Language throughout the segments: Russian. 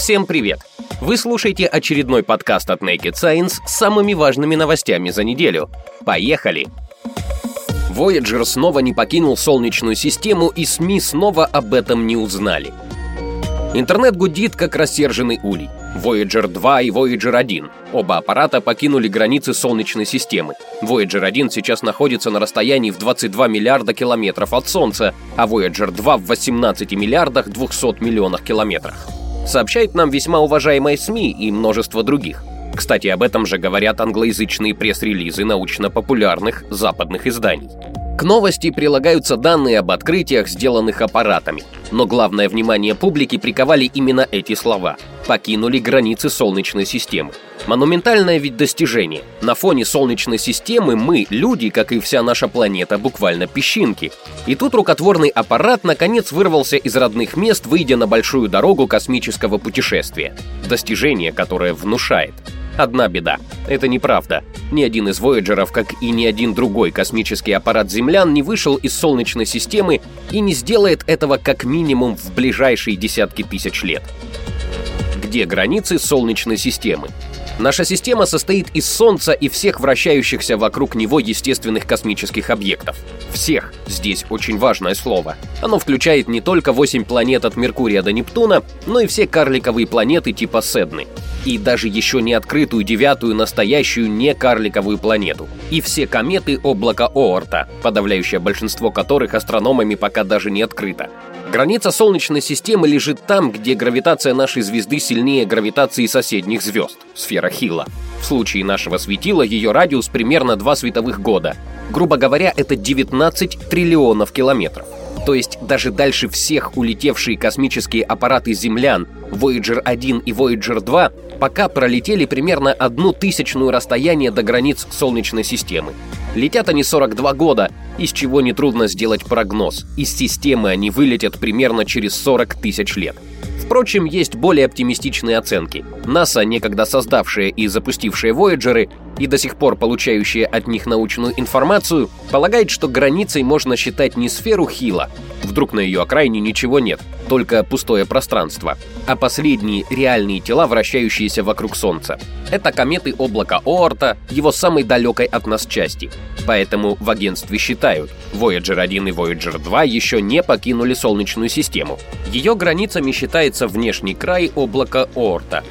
Всем привет! Вы слушаете очередной подкаст от Naked Science с самыми важными новостями за неделю. Поехали! Voyager снова не покинул Солнечную систему, и СМИ снова об этом не узнали. Интернет гудит, как рассерженный улей. Voyager 2 и Voyager 1. Оба аппарата покинули границы Солнечной системы. Voyager 1 сейчас находится на расстоянии в 22 миллиарда километров от Солнца, а Voyager 2 в 18 миллиардах 200 миллионах километрах. Сообщает нам весьма уважаемые СМИ и множество других. Кстати, об этом же говорят англоязычные пресс-релизы научно-популярных западных изданий. К новости прилагаются данные об открытиях, сделанных аппаратами. Но главное внимание публики приковали именно эти слова. Покинули границы Солнечной системы. Монументальное ведь достижение. На фоне Солнечной системы мы, люди, как и вся наша планета, буквально песчинки. И тут рукотворный аппарат наконец вырвался из родных мест, выйдя на большую дорогу космического путешествия. Достижение, которое внушает. Одна беда. Это неправда. Ни один из Вояджеров, как и ни один другой космический аппарат землян, не вышел из Солнечной системы и не сделает этого как минимум в ближайшие десятки тысяч лет. Где границы Солнечной системы? Наша система состоит из Солнца и всех вращающихся вокруг него естественных космических объектов. Всех, здесь очень важное слово. Оно включает не только 8 планет от Меркурия до Нептуна, но и все карликовые планеты типа Седны. И даже еще не открытую девятую настоящую некарликовую планету. И все кометы облака Оорта, подавляющее большинство которых астрономами пока даже не открыто. Граница Солнечной системы лежит там, где гравитация нашей звезды сильнее гравитации соседних звезд — сфера Хилла. В случае нашего светила ее радиус примерно 2 световых года. Грубо говоря, это 19 триллионов километров. То есть даже дальше всех улетевшие космические аппараты землян Voyager 1 и Voyager 2 пока пролетели примерно одну тысячную расстояние до границ Солнечной системы. Летят они 42 года, из чего нетрудно сделать прогноз. Из системы они вылетят примерно через 40 тысяч лет. Впрочем, есть более оптимистичные оценки. НАСА, некогда создавшая и запустившая Вояджеры, и до сих пор получающая от них научную информацию, полагает, что границей можно считать не сферу Хила, вдруг на ее окраине ничего нет, только пустое пространство, а последние реальные тела, вращающиеся вокруг Солнца. Это кометы облака Оорта, его самой далекой от нас части. Поэтому в агентстве считают, Voyager 1 и Voyager 2 еще не покинули Солнечную систему. Ее границами считается внешний край облака Оорта,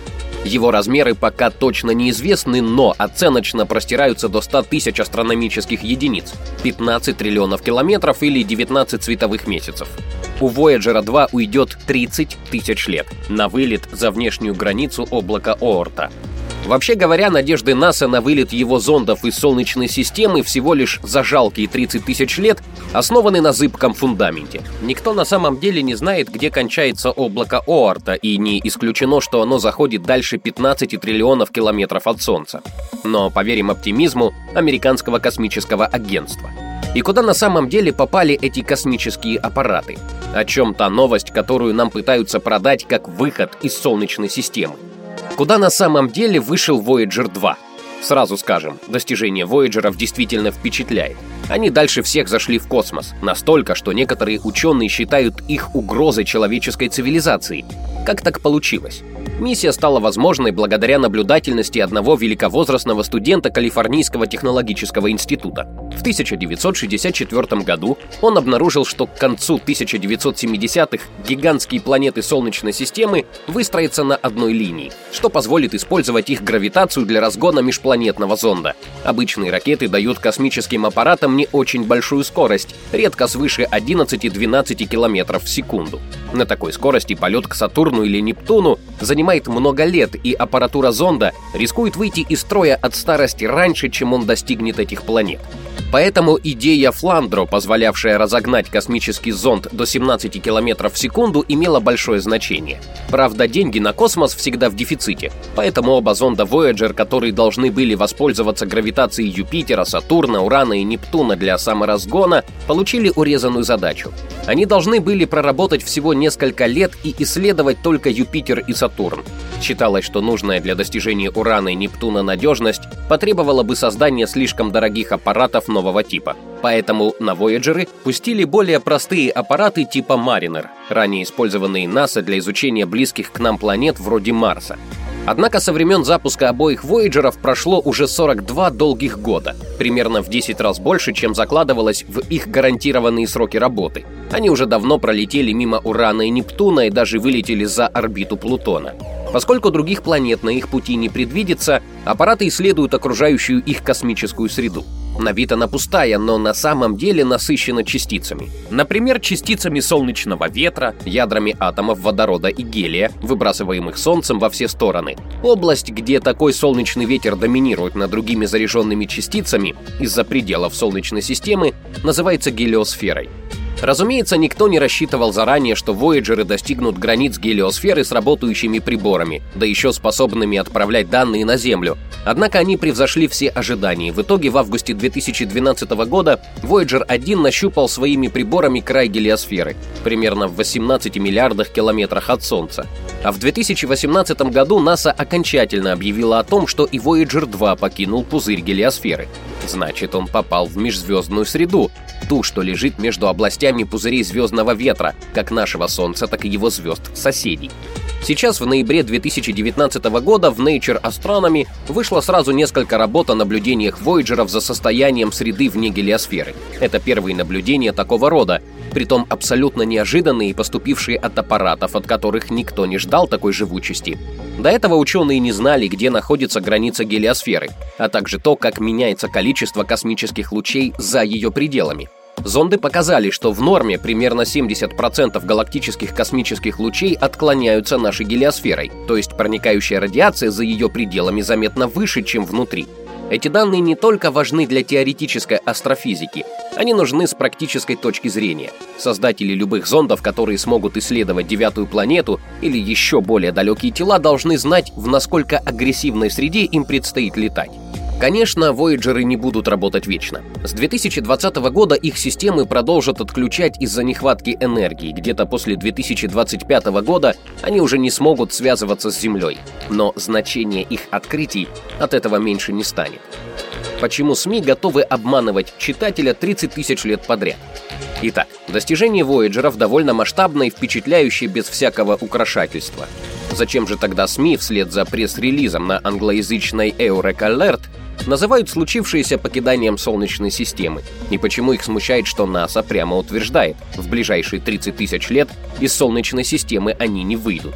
его размеры пока точно неизвестны, но оценочно простираются до 100 тысяч астрономических единиц, 15 триллионов километров или 19 световых месяцев. У Voyager 2 уйдет 30 тысяч лет на вылет за внешнюю границу облака Оорта. Вообще говоря, надежды НАСА на вылет его зондов из Солнечной системы всего лишь за жалкие 30 тысяч лет основаны на зыбком фундаменте. Никто на самом деле не знает, где кончается облако Оарта, и не исключено, что оно заходит дальше 15 триллионов километров от Солнца. Но поверим оптимизму американского космического агентства. И куда на самом деле попали эти космические аппараты? О чем та новость, которую нам пытаются продать как выход из Солнечной системы? Куда на самом деле вышел Voyager 2? Сразу скажем, достижение Voyager действительно впечатляет. Они дальше всех зашли в космос, настолько, что некоторые ученые считают их угрозой человеческой цивилизации. Как так получилось? Миссия стала возможной благодаря наблюдательности одного великовозрастного студента Калифорнийского технологического института. В 1964 году он обнаружил, что к концу 1970-х гигантские планеты Солнечной системы выстроятся на одной линии, что позволит использовать их гравитацию для разгона межпланетного зонда. Обычные ракеты дают космическим аппаратам не очень большую скорость, редко свыше 11-12 км в секунду. На такой скорости полет к Сатурну или Нептуну занимает много лет, и аппаратура зонда рискует выйти из строя от старости раньше, чем он достигнет этих планет. Поэтому идея Фландро, позволявшая разогнать космический зонд до 17 км в секунду, имела большое значение. Правда, деньги на космос всегда в дефиците, поэтому оба зонда Voyager, которые должны были воспользоваться гравитацией Юпитера, Сатурна, Урана и Нептуна для саморазгона, получили урезанную задачу. Они должны были проработать всего несколько лет и исследовать только Юпитер и Сатурн. Считалось, что нужная для достижения Урана и Нептуна надежность потребовала бы создания слишком дорогих аппаратов нового типа. Поэтому на Voyager пустили более простые аппараты типа Mariner, ранее использованные НАСА для изучения близких к нам планет вроде Марса. Однако со времен запуска обоих Voyager'ов прошло уже 42 долгих года, примерно в 10 раз больше, чем закладывалось в их гарантированные сроки работы. Они уже давно пролетели мимо Урана и Нептуна и даже вылетели за орбиту Плутона. Поскольку других планет на их пути не предвидится, аппараты исследуют окружающую их космическую среду. На вид она пустая, но на самом деле насыщена частицами. Например, частицами солнечного ветра, ядрами атомов водорода и гелия, выбрасываемых Солнцем во все стороны. Область, где такой солнечный ветер доминирует над другими заряженными частицами из-за пределов Солнечной системы, называется гелиосферой. Разумеется, никто не рассчитывал заранее, что Вояджеры достигнут границ гелиосферы с работающими приборами, да еще способными отправлять данные на Землю. Однако они превзошли все ожидания. В итоге в августе 2012 года Voyager 1 нащупал своими приборами край гелиосферы, примерно в 18 миллиардах километрах от Солнца. А в 2018 году НАСА окончательно объявила о том, что и Voyager 2 покинул пузырь гелиосферы. Значит, он попал в межзвездную среду, ту, что лежит между областями пузырей звездного ветра, как нашего Солнца, так и его звезд соседей. Сейчас, в ноябре 2019 года, в Nature Astronomy вышло сразу несколько работ о наблюдениях Voyager'ов за состоянием среды вне гелиосферы. Это первые наблюдения такого рода, притом абсолютно неожиданные поступившие от аппаратов, от которых никто не ждал такой живучести. До этого ученые не знали, где находится граница гелиосферы, а также то, как меняется количество космических лучей за ее пределами. Зонды показали, что в норме примерно 70% галактических космических лучей отклоняются нашей гелиосферой, то есть проникающая радиация за ее пределами заметно выше, чем внутри. Эти данные не только важны для теоретической астрофизики, они нужны с практической точки зрения. Создатели любых зондов, которые смогут исследовать девятую планету или еще более далекие тела, должны знать, в насколько агрессивной среде им предстоит летать. Конечно, Voyager не будут работать вечно. С 2020 года их системы продолжат отключать из-за нехватки энергии. Где-то после 2025 года они уже не смогут связываться с Землей. Но значение их открытий от этого меньше не станет. Почему СМИ готовы обманывать читателя 30 тысяч лет подряд? Итак, достижение Вояджеров довольно масштабно и впечатляющее без всякого украшательства. Зачем же тогда СМИ вслед за пресс-релизом на англоязычной Eureka Alert называют случившееся покиданием Солнечной системы, и почему их смущает, что НАСА прямо утверждает, в ближайшие 30 тысяч лет из Солнечной системы они не выйдут.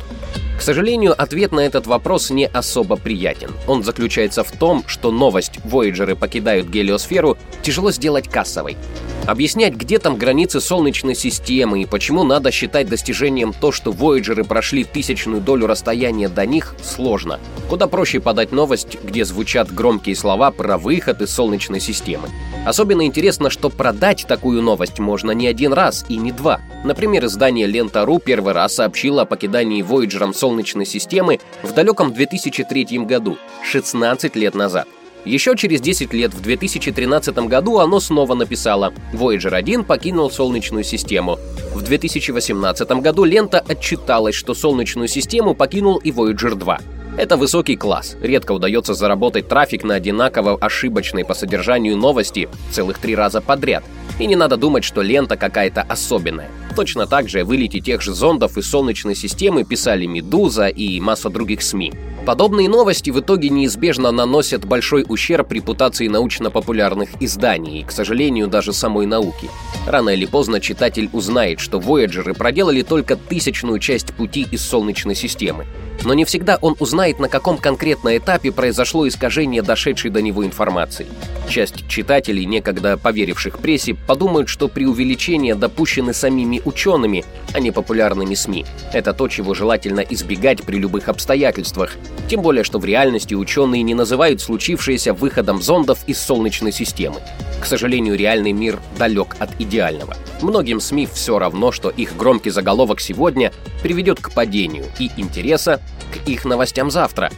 Сожалению, ответ на этот вопрос не особо приятен. Он заключается в том, что новость «Вояджеры покидают гелиосферу» тяжело сделать кассовой. Объяснять, где там границы Солнечной системы и почему надо считать достижением то, что Вояджеры прошли тысячную долю расстояния до них, сложно. Куда проще подать новость, где звучат громкие слова про выход из Солнечной системы. Особенно интересно, что продать такую новость можно не один раз и не два. Например, издание Лента.ру первый раз сообщило о покидании Вояджером Солнечной системы в далеком 2003 году, 16 лет назад. Еще через 10 лет, в 2013 году, оно снова написало «Voyager 1 покинул Солнечную систему». В 2018 году лента отчиталась, что Солнечную систему покинул и Voyager 2. Это высокий класс. Редко удается заработать трафик на одинаково ошибочной по содержанию новости целых три раза подряд. И не надо думать, что лента какая-то особенная. Точно так же о вылете тех же зондов из Солнечной системы писали «Медуза» и масса других СМИ. Подобные новости в итоге неизбежно наносят большой ущерб репутации научно-популярных изданий и, к сожалению, даже самой науки. Рано или поздно читатель узнает, что Вояджеры проделали только тысячную часть пути из Солнечной системы. Но не всегда он узнает, на каком конкретно этапе произошло искажение дошедшей до него информации. Часть читателей, некогда поверивших прессе, подумают, что преувеличения допущены самими учеными, а не популярными СМИ. Это то, чего желательно избегать при любых обстоятельствах. Тем более, что в реальности ученые не называют случившееся выходом зондов из Солнечной системы. К сожалению, реальный мир далек от идеального. Многим СМИ все равно, что их громкий заголовок сегодня приведет к падению и интереса к их новостям завтра.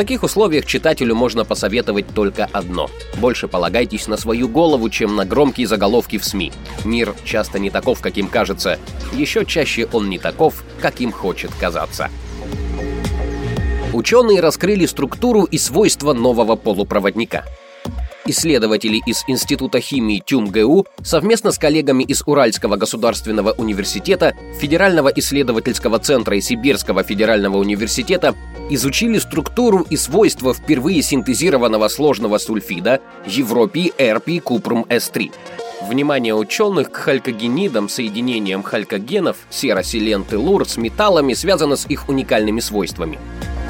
Таких условиях читателю можно посоветовать только одно. Больше полагайтесь на свою голову, чем на громкие заголовки в СМИ. Мир часто не таков, каким кажется. Еще чаще он не таков, каким хочет казаться. Ученые раскрыли структуру и свойства нового полупроводника. Исследователи из Института химии ТюМГУ совместно с коллегами из Уральского государственного университета, Федерального исследовательского центра и Сибирского федерального университета изучили структуру и свойства впервые синтезированного сложного сульфида Европи Эрпи Купрум С3. Внимание ученых к халькогенидам, соединениям халькогенов, сероселен телур с металлами связано с их уникальными свойствами.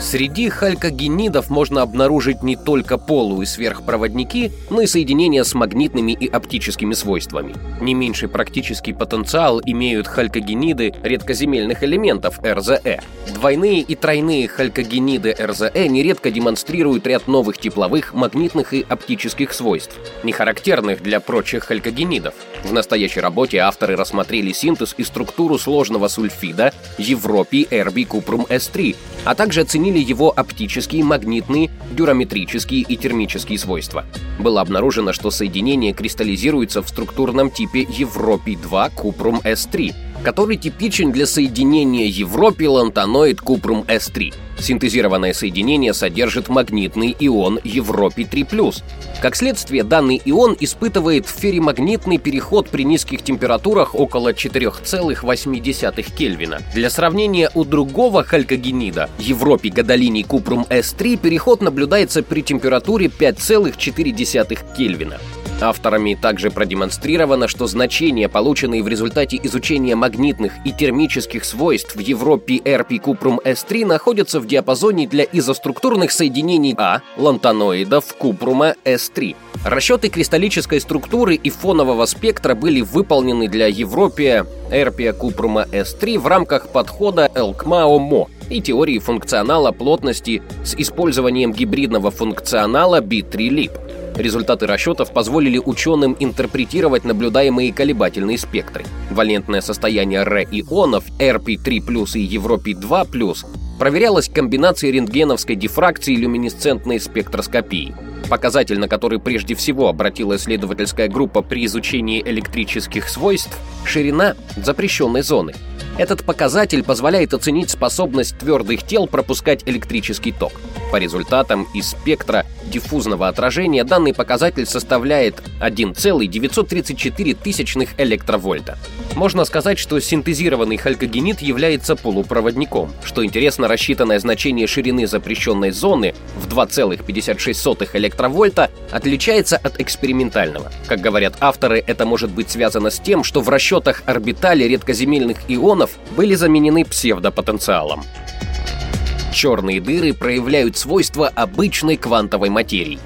Среди халькогенидов можно обнаружить не только полу- и сверхпроводники, но и соединения с магнитными и оптическими свойствами. Не меньший практический потенциал имеют халькогениды редкоземельных элементов РЗЭ. Двойные и тройные халькогениды РЗЭ нередко демонстрируют ряд новых тепловых, магнитных и оптических свойств, не характерных для прочих халькогенидов. В настоящей работе авторы рассмотрели синтез и структуру сложного сульфида Европи Эрби Купрум С3, а также оценили его оптические, магнитные, дюраметрические и термические свойства. Было обнаружено, что соединение кристаллизируется в структурном типе Европи-2 Купрум С3, который типичен для соединения Европи-лантаноид Купрум С3. Синтезированное соединение содержит магнитный ион Европи-3+. Как следствие, данный ион испытывает ферримагнитный переход при низких температурах около 4,8 Кельвина. Для сравнения, у другого халькогенида, Европи гадолиний Купрум С3, переход наблюдается при температуре 5,4 Кельвина. Авторами также продемонстрировано, что значения, полученные в результате изучения магнитных и термических свойств в Европе RP Купрум S3, находятся в диапазоне для изоструктурных соединений А лантаноидов Купрума S3. Расчеты кристаллической структуры и фонового спектра были выполнены для Европе RP Купрума S3 в рамках подхода ЛКМАО-МО и теории функционала плотности с использованием гибридного функционала B3-LIP. Результаты расчетов позволили ученым интерпретировать наблюдаемые колебательные спектры. Валентное состояние Р-ионов RP3+, и Европи-2+, проверялось комбинацией рентгеновской дифракции и люминесцентной спектроскопии. Показатель, на который прежде всего обратила исследовательская группа при изучении электрических свойств – ширина запрещенной зоны – этот показатель позволяет оценить способность твердых тел пропускать электрический ток. По результатам из спектра диффузного отражения данный показатель составляет 1,934 тысячных электровольта. Можно сказать, что синтезированный халькогенит является полупроводником. Что интересно, рассчитанное значение ширины запрещенной зоны в 2,56 электровольта отличается от экспериментального. Как говорят авторы, это может быть связано с тем, что в расчетах орбитали редкоземельных ионов были заменены псевдопотенциалом. Черные дыры проявляют свойства обычной квантовой материи.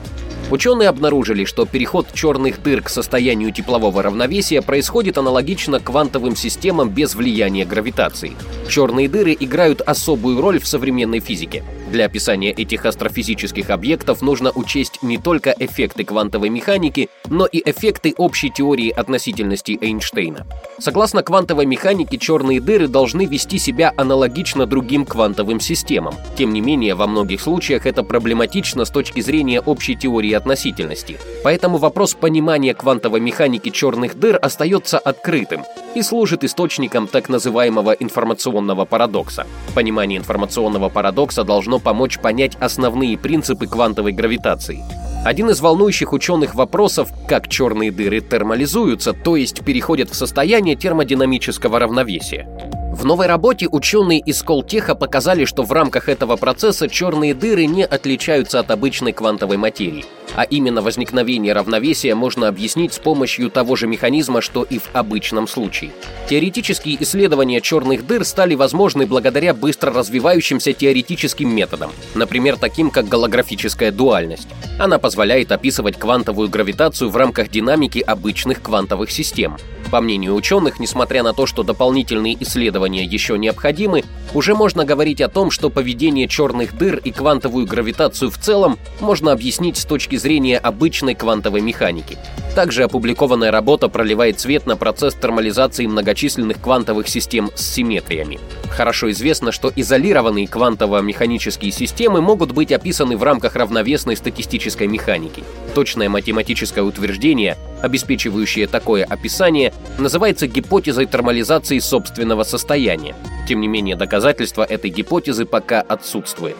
Ученые обнаружили, что переход черных дыр к состоянию теплового равновесия происходит аналогично квантовым системам без влияния гравитации. Черные дыры играют особую роль в современной физике. Для описания этих астрофизических объектов нужно учесть не только эффекты квантовой механики, но и эффекты общей теории относительности Эйнштейна. Согласно квантовой механике, черные дыры должны вести себя аналогично другим квантовым системам. Тем не менее, во многих случаях это проблематично с точки зрения общей теории относительности. Поэтому вопрос понимания квантовой механики черных дыр остается открытым и служит источником так называемого информационного парадокса. Понимание информационного парадокса должно помочь понять основные принципы квантовой гравитации. Один из волнующих ученых вопросов, как черные дыры термализуются, то есть переходят в состояние термодинамического равновесия. В новой работе ученые из Колтеха показали, что в рамках этого процесса черные дыры не отличаются от обычной квантовой материи. А именно возникновение равновесия можно объяснить с помощью того же механизма, что и в обычном случае. Теоретические исследования черных дыр стали возможны благодаря быстро развивающимся теоретическим методам, например, таким как голографическая дуальность. Она позволяет описывать квантовую гравитацию в рамках динамики обычных квантовых систем. По мнению ученых, несмотря на то, что дополнительные исследования еще необходимы, уже можно говорить о том, что поведение черных дыр и квантовую гравитацию в целом можно объяснить с точки зрения обычной квантовой механики. Также опубликованная работа проливает свет на процесс термализации многочисленных квантовых систем с симметриями. Хорошо известно, что изолированные квантово-механические системы могут быть описаны в рамках равновесной статистической механики. Точное математическое утверждение, обеспечивающее такое описание, называется гипотезой термализации собственного состояния. Тем не менее, доказательства этой гипотезы пока отсутствует.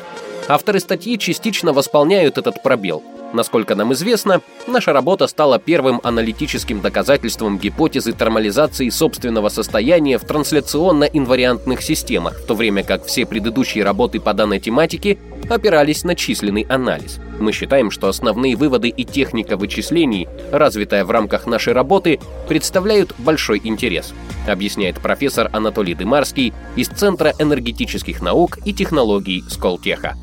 Авторы статьи частично восполняют этот пробел – Насколько нам известно, наша работа стала первым аналитическим доказательством гипотезы термализации собственного состояния в трансляционно-инвариантных системах, в то время как все предыдущие работы по данной тематике опирались на численный анализ. Мы считаем, что основные выводы и техника вычислений, развитая в рамках нашей работы, представляют большой интерес, объясняет профессор Анатолий Дымарский из Центра энергетических наук и технологий Сколтеха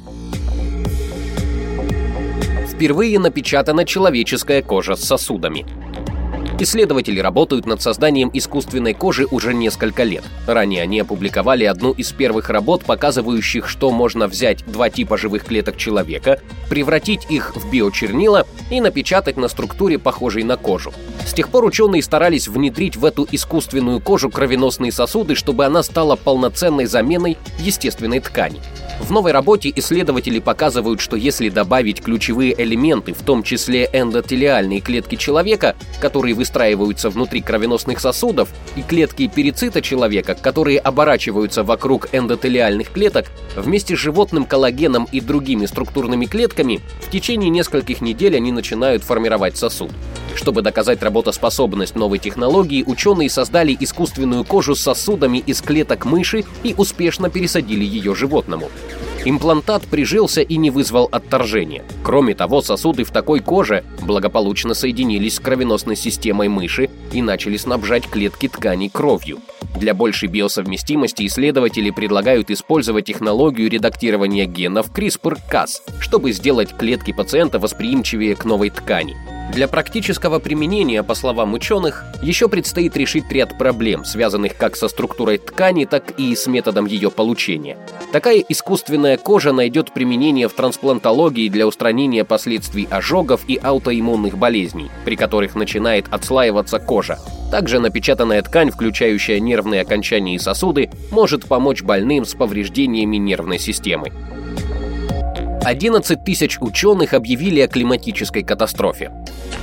впервые напечатана человеческая кожа с сосудами. Исследователи работают над созданием искусственной кожи уже несколько лет. Ранее они опубликовали одну из первых работ, показывающих, что можно взять два типа живых клеток человека, превратить их в биочернила и напечатать на структуре, похожей на кожу. С тех пор ученые старались внедрить в эту искусственную кожу кровеносные сосуды, чтобы она стала полноценной заменой естественной ткани. В новой работе исследователи показывают, что если добавить ключевые элементы, в том числе эндотелиальные клетки человека, которые выстраиваются внутри кровеносных сосудов, и клетки перицита человека, которые оборачиваются вокруг эндотелиальных клеток, вместе с животным коллагеном и другими структурными клетками, в течение нескольких недель они начинают формировать сосуд. Чтобы доказать работоспособность новой технологии, ученые создали искусственную кожу с сосудами из клеток мыши и успешно пересадили ее животному. Имплантат прижился и не вызвал отторжения. Кроме того, сосуды в такой коже благополучно соединились с кровеносной системой мыши и начали снабжать клетки тканей кровью. Для большей биосовместимости исследователи предлагают использовать технологию редактирования генов CRISPR-Cas, чтобы сделать клетки пациента восприимчивее к новой ткани. Для практического применения, по словам ученых, еще предстоит решить ряд проблем, связанных как со структурой ткани, так и с методом ее получения. Такая искусственная кожа найдет применение в трансплантологии для устранения последствий ожогов и аутоиммунных болезней, при которых начинает отслаиваться кожа. Также напечатанная ткань, включающая нервные окончания и сосуды, может помочь больным с повреждениями нервной системы. 11 тысяч ученых объявили о климатической катастрофе.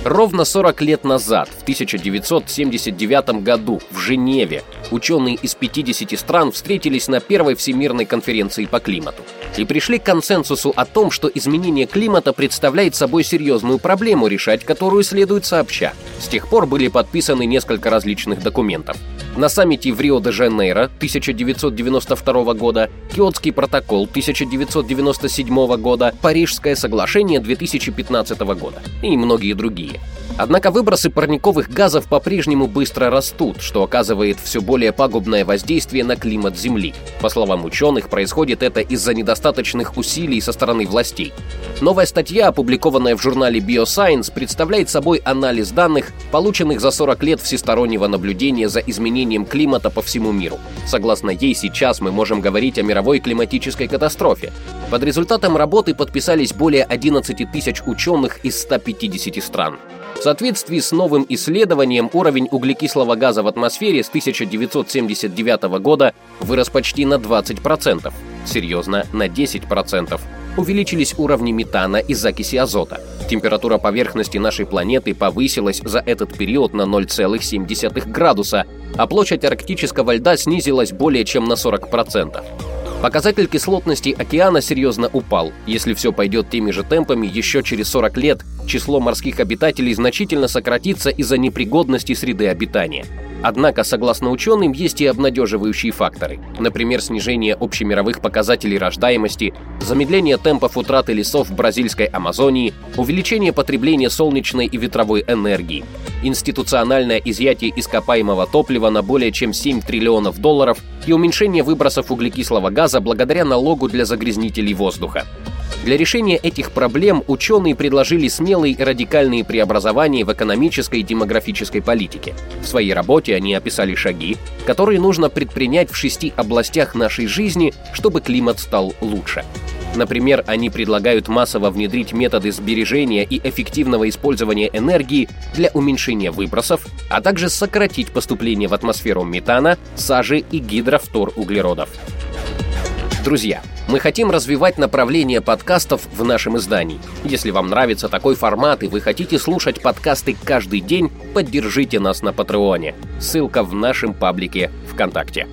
Ровно 40 лет назад, в 1979 году, в Женеве, ученые из 50 стран встретились на первой Всемирной конференции по климату и пришли к консенсусу о том, что изменение климата представляет собой серьезную проблему, решать которую следует сообща. С тех пор были подписаны несколько различных документов на саммите в Рио-де-Жанейро 1992 года, Киотский протокол 1997 года, Парижское соглашение 2015 года и многие другие. Однако выбросы парниковых газов по-прежнему быстро растут, что оказывает все более пагубное воздействие на климат Земли. По словам ученых, происходит это из-за недостаточных усилий со стороны властей. Новая статья, опубликованная в журнале Bioscience, представляет собой анализ данных, полученных за 40 лет всестороннего наблюдения за изменением климата по всему миру. Согласно ей, сейчас мы можем говорить о мировой климатической катастрофе. Под результатом работы подписались более 11 тысяч ученых из 150 стран. В соответствии с новым исследованием уровень углекислого газа в атмосфере с 1979 года вырос почти на 20%, серьезно, на 10%. Увеличились уровни метана и закиси азота. Температура поверхности нашей планеты повысилась за этот период на 0,7 градуса, а площадь арктического льда снизилась более чем на 40%. Показатель кислотности океана серьезно упал. Если все пойдет теми же темпами, еще через 40 лет число морских обитателей значительно сократится из-за непригодности среды обитания. Однако, согласно ученым, есть и обнадеживающие факторы. Например, снижение общемировых показателей рождаемости, замедление темпов утраты лесов в бразильской Амазонии, увеличение потребления солнечной и ветровой энергии, институциональное изъятие ископаемого топлива на более чем 7 триллионов долларов и уменьшение выбросов углекислого газа благодаря налогу для загрязнителей воздуха. Для решения этих проблем ученые предложили смелые и радикальные преобразования в экономической и демографической политике. В своей работе они описали шаги, которые нужно предпринять в шести областях нашей жизни, чтобы климат стал лучше. Например, они предлагают массово внедрить методы сбережения и эффективного использования энергии для уменьшения выбросов, а также сократить поступление в атмосферу метана, сажи и гидрофторуглеродов. Друзья, мы хотим развивать направление подкастов в нашем издании. Если вам нравится такой формат и вы хотите слушать подкасты каждый день, поддержите нас на Патреоне. Ссылка в нашем паблике ВКонтакте.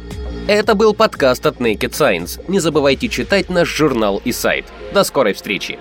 Это был подкаст от Naked Science. Не забывайте читать наш журнал и сайт. До скорой встречи!